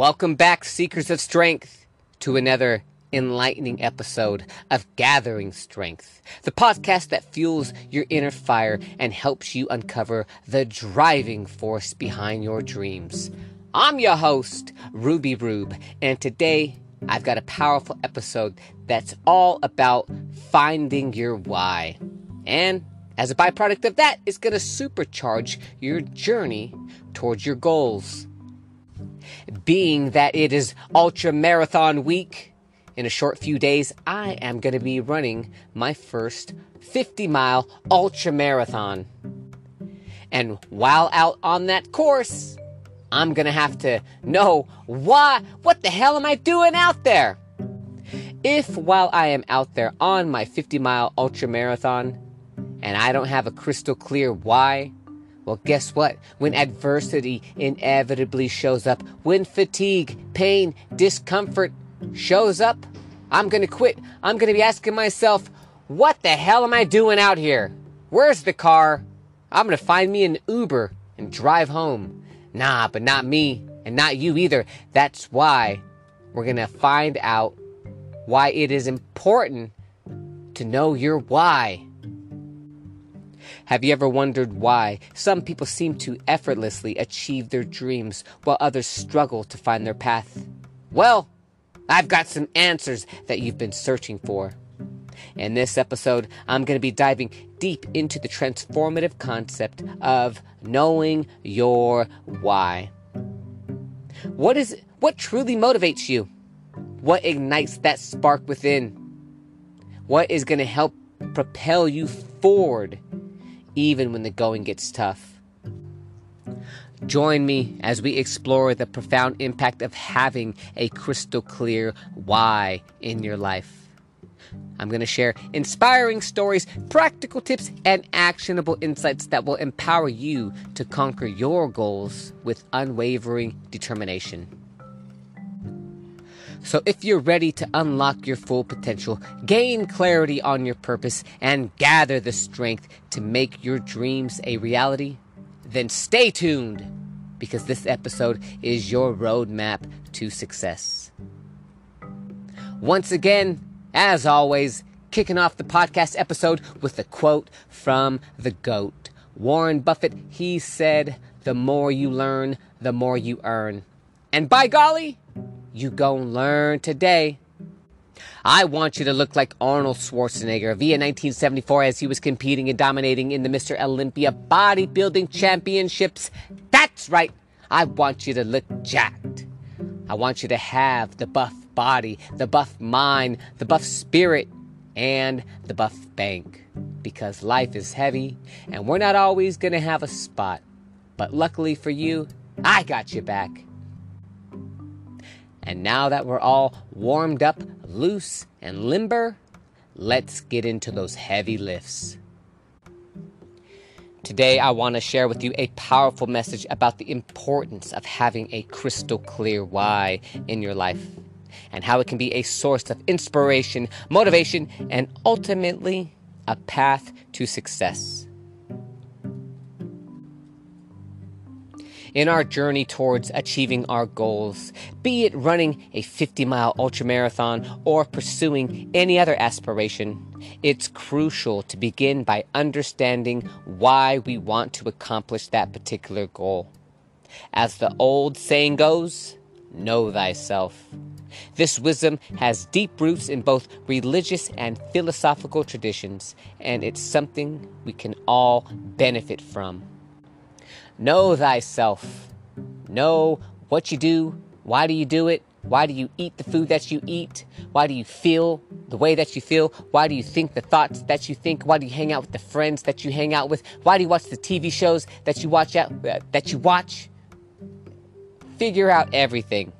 Welcome back, Seekers of Strength, to another enlightening episode of Gathering Strength, the podcast that fuels your inner fire and helps you uncover the driving force behind your dreams. I'm your host, Ruby Rube, and today I've got a powerful episode that's all about finding your why. And as a byproduct of that, it's going to supercharge your journey towards your goals. Being that it is ultra marathon week, in a short few days, I am going to be running my first 50 mile ultra marathon. And while out on that course, I'm going to have to know why, what the hell am I doing out there? If while I am out there on my 50 mile ultra marathon and I don't have a crystal clear why, well, guess what? When adversity inevitably shows up, when fatigue, pain, discomfort shows up, I'm gonna quit. I'm gonna be asking myself, what the hell am I doing out here? Where's the car? I'm gonna find me an Uber and drive home. Nah, but not me and not you either. That's why we're gonna find out why it is important to know your why. Have you ever wondered why some people seem to effortlessly achieve their dreams while others struggle to find their path? Well, I've got some answers that you've been searching for. In this episode, I'm going to be diving deep into the transformative concept of knowing your why. What is what truly motivates you? What ignites that spark within? What is going to help propel you forward even when the going gets tough. Join me as we explore the profound impact of having a crystal clear why in your life. I'm going to share inspiring stories, practical tips, and actionable insights that will empower you to conquer your goals with unwavering determination. So, if you're ready to unlock your full potential, gain clarity on your purpose, and gather the strength to make your dreams a reality, then stay tuned because this episode is your roadmap to success. Once again, as always, kicking off the podcast episode with a quote from the GOAT. Warren Buffett, he said, The more you learn, the more you earn. And by golly, you gon' learn today. I want you to look like Arnold Schwarzenegger via 1974 as he was competing and dominating in the Mr. Olympia bodybuilding championships. That's right. I want you to look jacked. I want you to have the buff body, the buff mind, the buff spirit, and the buff bank. Because life is heavy and we're not always going to have a spot. But luckily for you, I got you back. And now that we're all warmed up, loose, and limber, let's get into those heavy lifts. Today, I want to share with you a powerful message about the importance of having a crystal clear why in your life and how it can be a source of inspiration, motivation, and ultimately a path to success. In our journey towards achieving our goals, be it running a 50 mile ultramarathon or pursuing any other aspiration. It's crucial to begin by understanding why we want to accomplish that particular goal. As the old saying goes, know thyself. This wisdom has deep roots in both religious and philosophical traditions, and it's something we can all benefit from. Know thyself. Know what you do. Why do you do it? Why do you eat the food that you eat? Why do you feel the way that you feel? Why do you think the thoughts that you think? Why do you hang out with the friends that you hang out with? Why do you watch the TV shows that you watch out uh, that you watch? Figure out everything.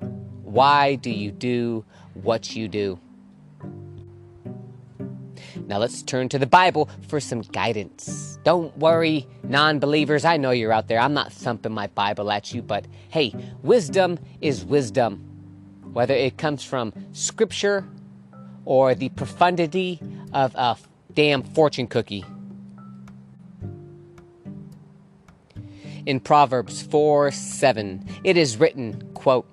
Why do you do what you do? Now let's turn to the Bible for some guidance. Don't worry, non believers. I know you're out there. I'm not thumping my Bible at you, but hey, wisdom is wisdom. Whether it comes from Scripture or the profundity of a damn fortune cookie. In Proverbs 4 7, it is written, quote,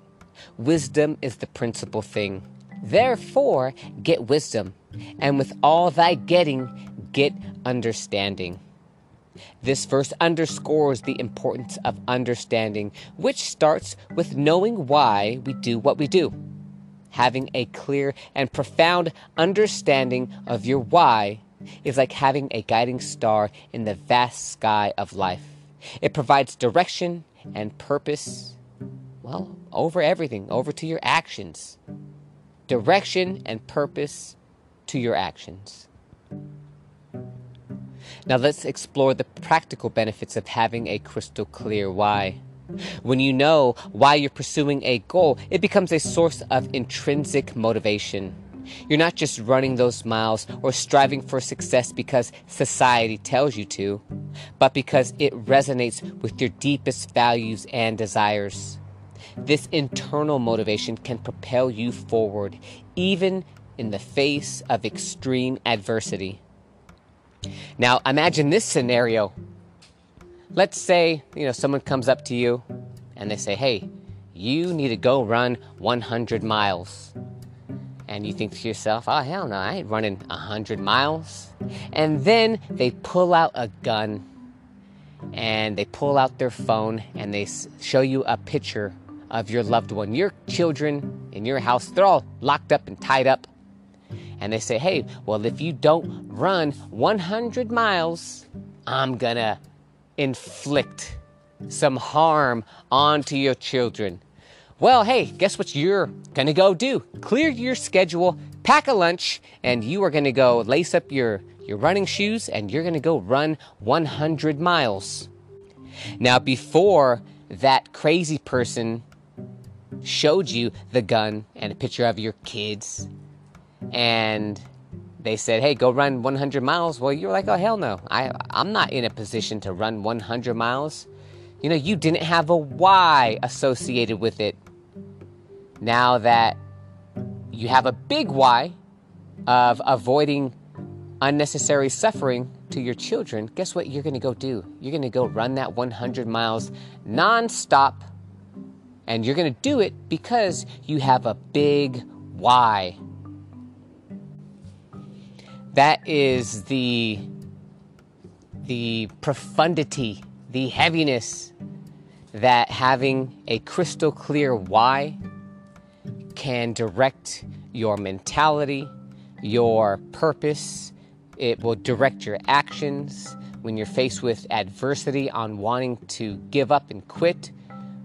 Wisdom is the principal thing. Therefore, get wisdom, and with all thy getting, get understanding. This verse underscores the importance of understanding, which starts with knowing why we do what we do. Having a clear and profound understanding of your why is like having a guiding star in the vast sky of life. It provides direction and purpose, well, over everything, over to your actions. Direction and purpose to your actions. Now let's explore the practical benefits of having a crystal clear why. When you know why you're pursuing a goal, it becomes a source of intrinsic motivation. You're not just running those miles or striving for success because society tells you to, but because it resonates with your deepest values and desires. This internal motivation can propel you forward, even in the face of extreme adversity. Now, imagine this scenario. Let's say, you know, someone comes up to you and they say, "Hey, you need to go run 100 miles." And you think to yourself, "Oh, hell no, I ain't running 100 miles." And then they pull out a gun and they pull out their phone and they show you a picture of your loved one, your children in your house. They're all locked up and tied up and they say, hey, well, if you don't run 100 miles, I'm gonna inflict some harm onto your children. Well, hey, guess what you're gonna go do? Clear your schedule, pack a lunch, and you are gonna go lace up your, your running shoes and you're gonna go run 100 miles. Now, before that crazy person showed you the gun and a picture of your kids and they said, "Hey, go run 100 miles." Well, you're like, "Oh hell no! I I'm not in a position to run 100 miles." You know, you didn't have a why associated with it. Now that you have a big why of avoiding unnecessary suffering to your children, guess what you're going to go do? You're going to go run that 100 miles nonstop, and you're going to do it because you have a big why. That is the the profundity, the heaviness that having a crystal clear why can direct your mentality, your purpose. It will direct your actions when you're faced with adversity on wanting to give up and quit,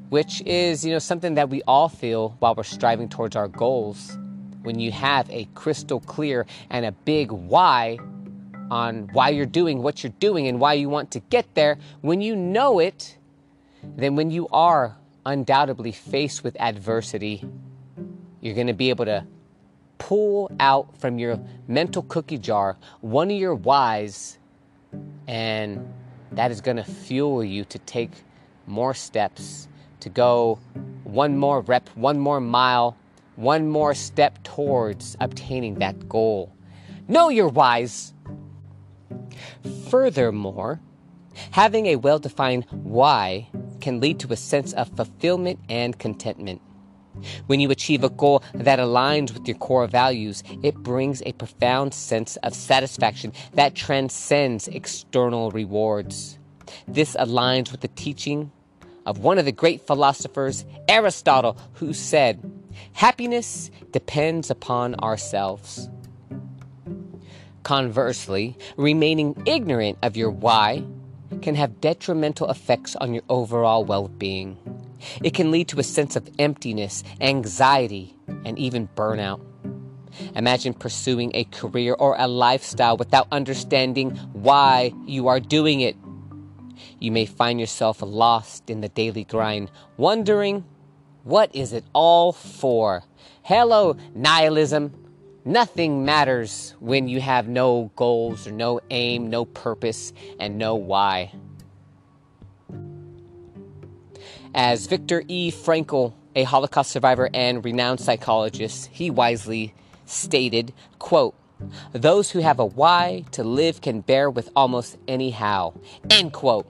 which is, you know, something that we all feel while we're striving towards our goals when you have a crystal clear and a big why on why you're doing what you're doing and why you want to get there, when you know it, then when you are undoubtedly faced with adversity, you're going to be able to pull out from your mental cookie jar one of your whys, and that is going to fuel you to take more steps, to go one more rep, one more mile, one more step towards obtaining that goal. Know your whys. Furthermore, having a well defined why can lead to a sense of fulfillment and contentment. When you achieve a goal that aligns with your core values, it brings a profound sense of satisfaction that transcends external rewards. This aligns with the teaching of one of the great philosophers, Aristotle, who said, Happiness depends upon ourselves. Conversely, remaining ignorant of your why can have detrimental effects on your overall well being. It can lead to a sense of emptiness, anxiety, and even burnout. Imagine pursuing a career or a lifestyle without understanding why you are doing it. You may find yourself lost in the daily grind, wondering what is it all for? Hello, nihilism. Nothing matters when you have no goals or no aim, no purpose, and no why. As Viktor E. Frankl, a Holocaust survivor and renowned psychologist, he wisely stated, quote, those who have a why to live can bear with almost any how. End quote.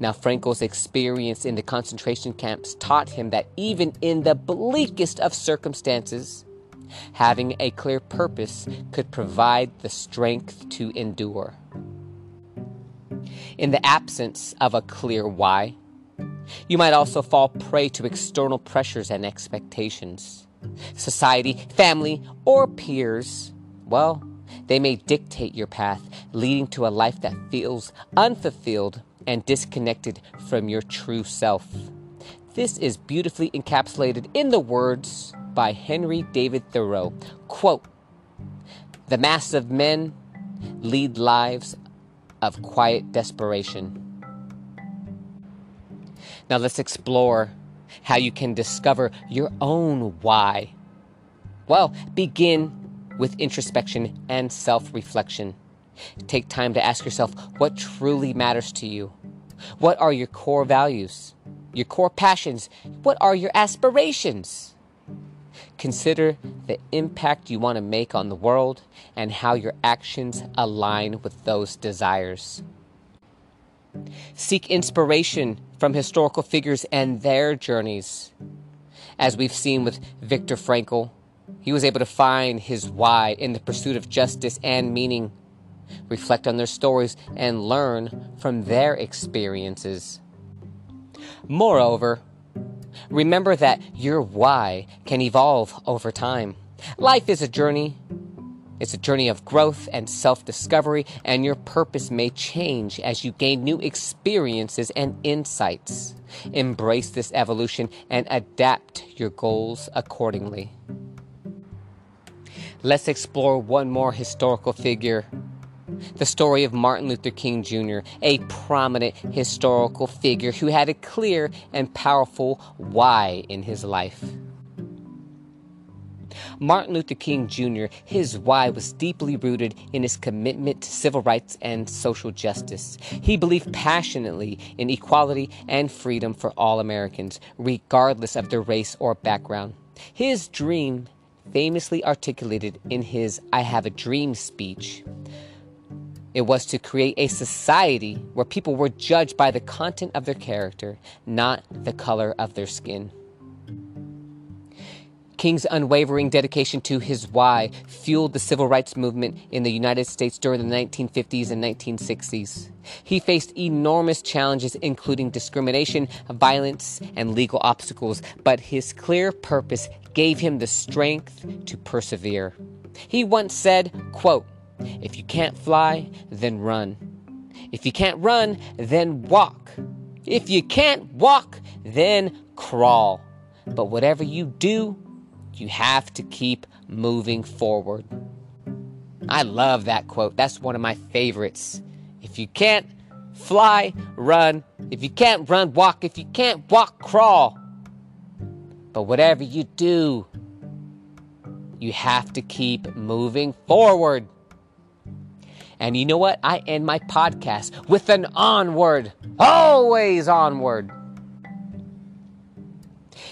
Now, Frankl's experience in the concentration camps taught him that even in the bleakest of circumstances, having a clear purpose could provide the strength to endure. In the absence of a clear why, you might also fall prey to external pressures and expectations. Society, family, or peers, well, they may dictate your path, leading to a life that feels unfulfilled and disconnected from your true self. This is beautifully encapsulated in the words by Henry David Thoreau. Quote, the mass of men lead lives of quiet desperation. Now let's explore how you can discover your own why. Well, begin with introspection and self reflection. Take time to ask yourself what truly matters to you. What are your core values? Your core passions? What are your aspirations? Consider the impact you want to make on the world and how your actions align with those desires. Seek inspiration from historical figures and their journeys. As we've seen with Viktor Frankl, he was able to find his why in the pursuit of justice and meaning, reflect on their stories, and learn from their experiences. Moreover, remember that your why can evolve over time. Life is a journey, it's a journey of growth and self discovery, and your purpose may change as you gain new experiences and insights. Embrace this evolution and adapt your goals accordingly. Let's explore one more historical figure the story of Martin Luther King Jr., a prominent historical figure who had a clear and powerful why in his life. Martin Luther King Jr., his why was deeply rooted in his commitment to civil rights and social justice. He believed passionately in equality and freedom for all Americans, regardless of their race or background. His dream, famously articulated in his I Have a Dream speech, it was to create a society where people were judged by the content of their character, not the color of their skin. King's unwavering dedication to his why fueled the civil rights movement in the United States during the 1950s and 1960s. He faced enormous challenges, including discrimination, violence, and legal obstacles, but his clear purpose gave him the strength to persevere. He once said, quote, If you can't fly, then run. If you can't run, then walk. If you can't walk, then crawl. But whatever you do, you have to keep moving forward. I love that quote. That's one of my favorites. If you can't fly, run. If you can't run, walk. If you can't walk, crawl. But whatever you do, you have to keep moving forward. And you know what? I end my podcast with an onward, always onward.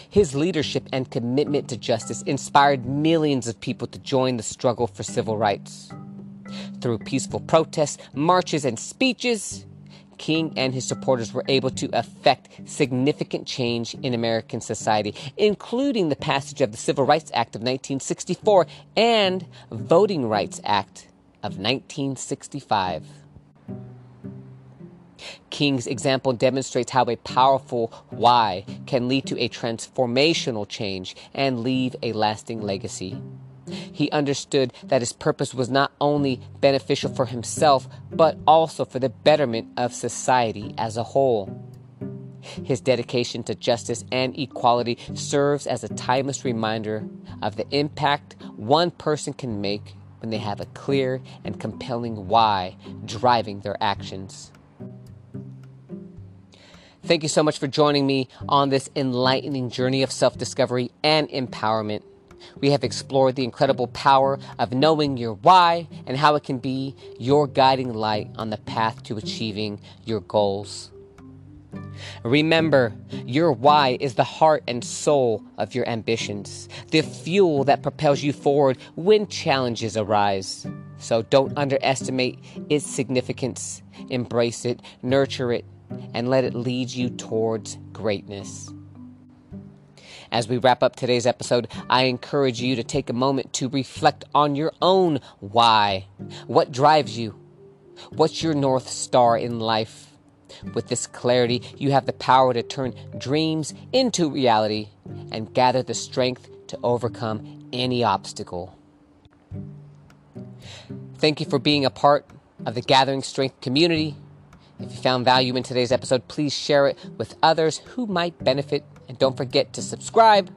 His leadership and commitment to justice inspired millions of people to join the struggle for civil rights. Through peaceful protests, marches, and speeches, King and his supporters were able to effect significant change in American society, including the passage of the Civil Rights Act of 1964 and Voting Rights Act of 1965. King's example demonstrates how a powerful why can lead to a transformational change and leave a lasting legacy. He understood that his purpose was not only beneficial for himself, but also for the betterment of society as a whole. His dedication to justice and equality serves as a timeless reminder of the impact one person can make when they have a clear and compelling why driving their actions. Thank you so much for joining me on this enlightening journey of self discovery and empowerment. We have explored the incredible power of knowing your why and how it can be your guiding light on the path to achieving your goals. Remember, your why is the heart and soul of your ambitions, the fuel that propels you forward when challenges arise. So don't underestimate its significance. Embrace it, nurture it, and let it lead you towards greatness. As we wrap up today's episode, I encourage you to take a moment to reflect on your own why. What drives you? What's your North Star in life? With this clarity, you have the power to turn dreams into reality and gather the strength to overcome any obstacle. Thank you for being a part of the Gathering Strength community. If you found value in today's episode, please share it with others who might benefit. And don't forget to subscribe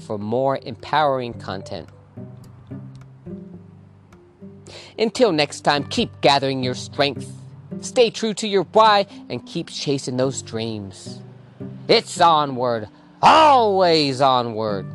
for more empowering content. Until next time, keep gathering your strength, stay true to your why, and keep chasing those dreams. It's onward, always onward.